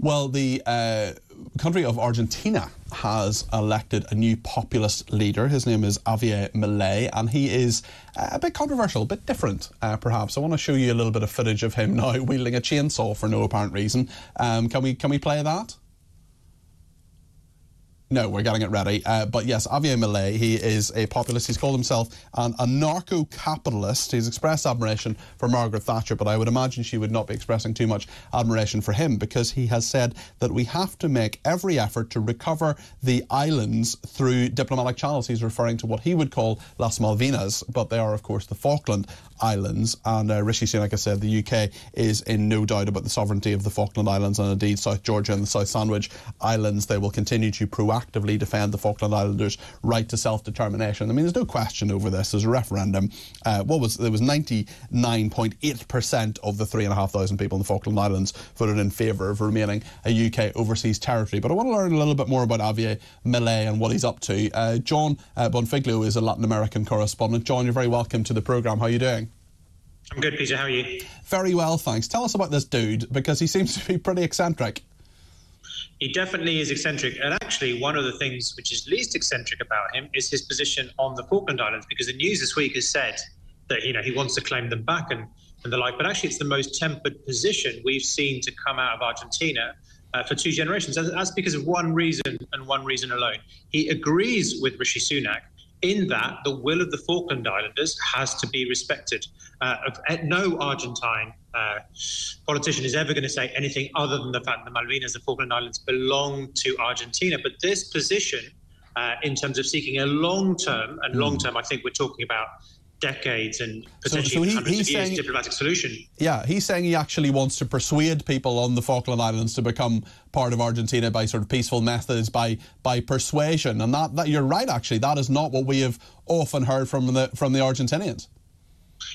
Well, the uh, country of Argentina has elected a new populist leader. His name is Javier Milei, and he is uh, a bit controversial, a bit different, uh, perhaps. I want to show you a little bit of footage of him now wielding a chainsaw for no apparent reason. Um, can we can we play that? No, we're getting it ready. Uh, but yes, Javier Milei, he is a populist. He's called himself an anarcho-capitalist. He's expressed admiration for Margaret Thatcher, but I would imagine she would not be expressing too much admiration for him because he has said that we have to make every effort to recover the islands through diplomatic channels. He's referring to what he would call Las Malvinas, but they are, of course, the Falkland Islands. And uh, Rishi Sunak has said the UK is in no doubt about the sovereignty of the Falkland Islands and indeed South Georgia and the South Sandwich Islands. They will continue to proactively actively defend the Falkland Islanders' right to self-determination. I mean, there's no question over this. There's a referendum. Uh, what was there was 99.8% of the three and a half thousand people in the Falkland Islands voted in favour of remaining a UK overseas territory. But I want to learn a little bit more about Javier Milei and what he's up to. Uh, Jon uh, Bonfiglio is a Latin American correspondent. Jon, you're very welcome to the programme. How are you doing? I'm good, Peter. How are you? Very well, thanks. Tell us about this dude because he seems to be pretty eccentric he definitely is eccentric. And actually, one of the things which is least eccentric about him is his position on the Falkland Islands, because the news this week has said that you know he wants to claim them back and, and the like. But actually, it's the most tempered position we've seen to come out of Argentina uh, for two generations. And that's because of one reason and one reason alone. He agrees with Rishi Sunak in that the will of the Falkland Islanders has to be respected. Uh, no Argentine uh, politician is ever going to say anything other than the fact that the Malvinas, the Falkland Islands, belong to Argentina. But this position, uh, in terms of seeking a long term, and mm. long term, I think we're talking about decades and potentially so, so he, hundreds of years saying, diplomatic solution. Yeah, he's saying he actually wants to persuade people on the Falkland Islands to become part of Argentina by sort of peaceful methods, by by persuasion, and that, that you're right. Actually, that is not what we have often heard from the from the Argentinians.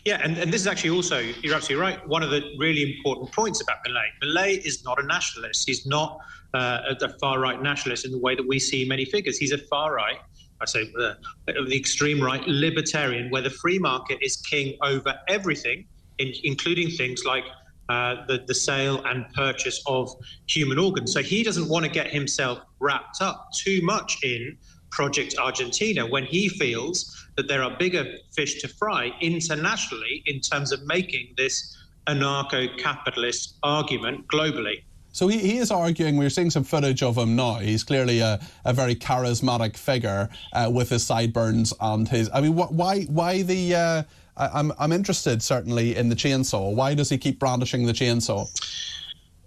Yeah, and, and this is actually also, you're absolutely right, one of the really important points about Milei. Milei is not a nationalist. He's not uh, a far right nationalist in the way that we see many figures. He's a far right, I say uh, the extreme right, libertarian, where the free market is king over everything, in, including things like uh, the, the sale and purchase of human organs. So he doesn't want to get himself wrapped up too much in Project Argentina when he feels that there are bigger fish to fry internationally in terms of making this anarcho capitalist argument globally. So he, he is arguing, we're seeing some footage of him now. He's clearly a, a very charismatic figure uh, with his sideburns and his. I mean, wh- why, why the. Uh, I, I'm, I'm interested certainly in the chainsaw. Why does he keep brandishing the chainsaw?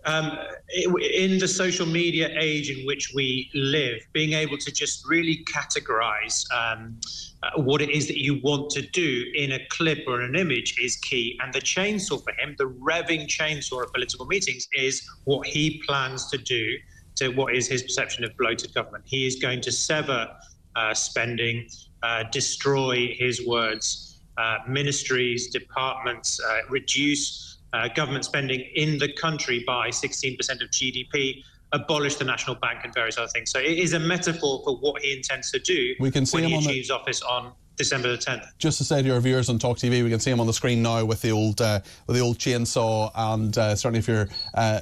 um, in the social media age in which we live, being able to just really categorize um, uh, what it is that you want to do in a clip or an image is key. And the chainsaw for him, the revving chainsaw of political meetings, is what he plans to do to what is his perception of bloated government. He is going to sever uh, spending, uh, destroy his words, uh, ministries, departments, uh, reduce uh, government spending in the country by 16% of GDP, abolish the national bank, and various other things. So it is a metaphor for what he intends to do we can see when him he achieves the... office on December the 10th. Just to say to your viewers on TalkTV, we can see him on the screen now with the old uh, with the old chainsaw, and uh, certainly if you're uh,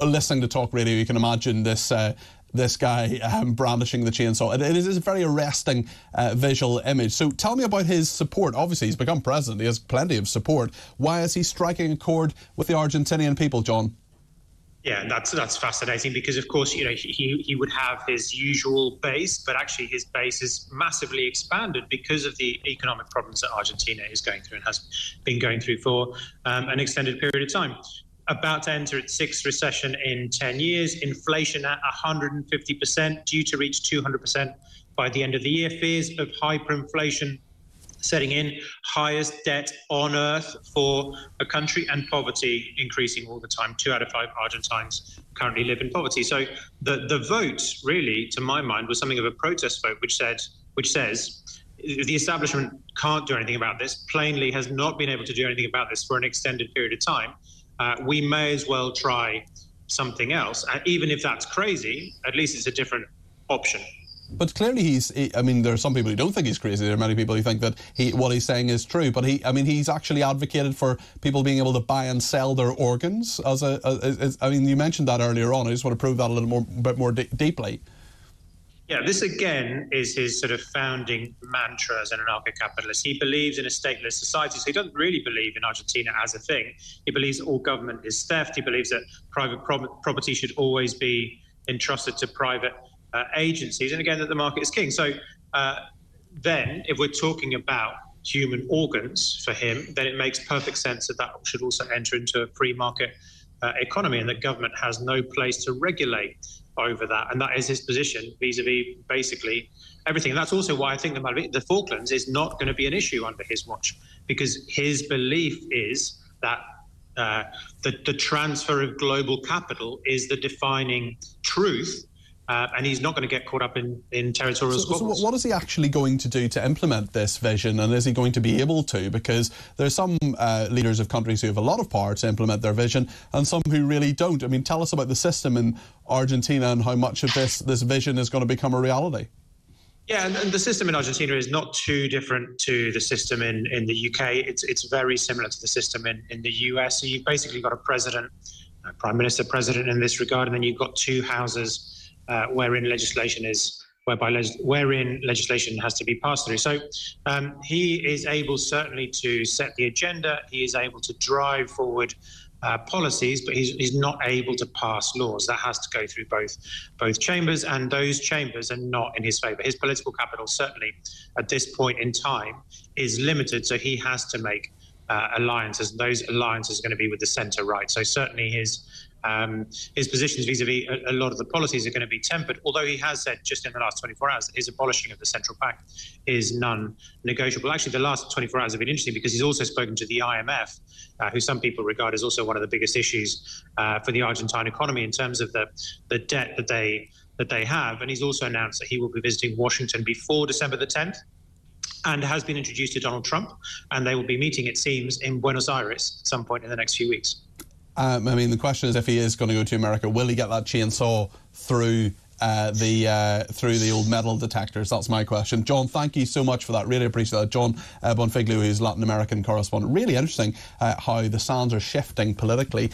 listening to Talk Radio, you can imagine this uh, this guy um, brandishing the chainsaw. it, it is a very arresting uh, visual image. So tell me about his support. Obviously, he's become president. He has plenty of support. Why is he striking a chord with the Argentinian people, Jon? Yeah, that's that's fascinating because, of course, you know he he would have his usual base, but actually his base is massively expanded because of the economic problems that Argentina is going through and has been going through for um, an extended period of time about to enter its sixth recession in 10 years, inflation at 150%, due to reach 200% by the end of the year, fears of hyperinflation setting in, highest debt on earth for a country, and poverty increasing all the time. Two out of five Argentines currently live in poverty. So the, the vote, really, to my mind, was something of a protest vote, which said, which says, the establishment can't do anything about this, plainly has not been able to do anything about this for an extended period of time uh, we may as well try something else. And even if that's crazy, at least it's a different option. But clearly, he's. He, I mean, there are some people who don't think he's crazy. There are many people who think that he, what he's saying is true. But he, I mean, he's actually advocated for people being able to buy and sell their organs. As a, as, I mean, you mentioned that earlier on. I just want to prove that a little more, bit more deeply. Yeah, this again is his sort of founding mantra as an anarcho capitalist. He believes in a stateless society. So he doesn't really believe in Argentina as a thing. He believes all government is theft. He believes that private pro- property should always be entrusted to private uh, agencies. And again, that the market is king. So uh, then, if we're talking about human organs for him, then it makes perfect sense that that should also enter into a free market uh, economy and that government has no place to regulate over that. And that is his position vis a vis basically everything. And that's also why I think the, the Falklands is not going to be an issue under his watch, because his belief is that. Uh, the, the transfer of global capital is the defining truth uh, and he's not going to get caught up in, in territorial so, squabbles. So what is he actually going to do to implement this vision, and is he going to be able to? Because there are some uh, leaders of countries who have a lot of power to implement their vision, and some who really don't. I mean, tell us about the system in Argentina and how much of this this vision is going to become a reality. Yeah, and, and, the system in Argentina is not too different to the system in, in the UK. It's it's very similar to the system in, in the US. So you've basically got a president, a prime minister, president in this regard, and then you've got two houses uh, wherein legislation is whereby wherein legislation has to be passed through. So um, he is able certainly to set the agenda. He is able to drive forward uh, policies, but he's, he's not able to pass laws. That has to go through both both chambers, and those chambers are not in his favour. His political capital, certainly at this point in time, is limited. So he has to make uh, alliances. Those alliances are going to be with the centre right. So certainly his um, his positions vis-a-vis a, a, lot of the policies are going to be tempered. Although he has said just in the last 24 hours that his abolishing of the central bank is non-negotiable. Actually, the last 24 hours have been interesting because he's also spoken to the IMF, uh, who some people regard as also one of the biggest issues uh, for the Argentine economy in terms of the the debt that they that they have. And he's also announced that he will be visiting Washington before December the 10th and has been introduced to Donald Trump. And they will be meeting, it seems, in Buenos Aires at some point in the next few weeks. Um, I mean, the question is if he is going to go to America, will he get that chainsaw through uh, the uh, through the old metal detectors? That's my question. Jon, thank you so much for that. Really appreciate that. Jon uh, Bonfiglio, who's Latin American correspondent. Really interesting uh, how the sands are shifting politically.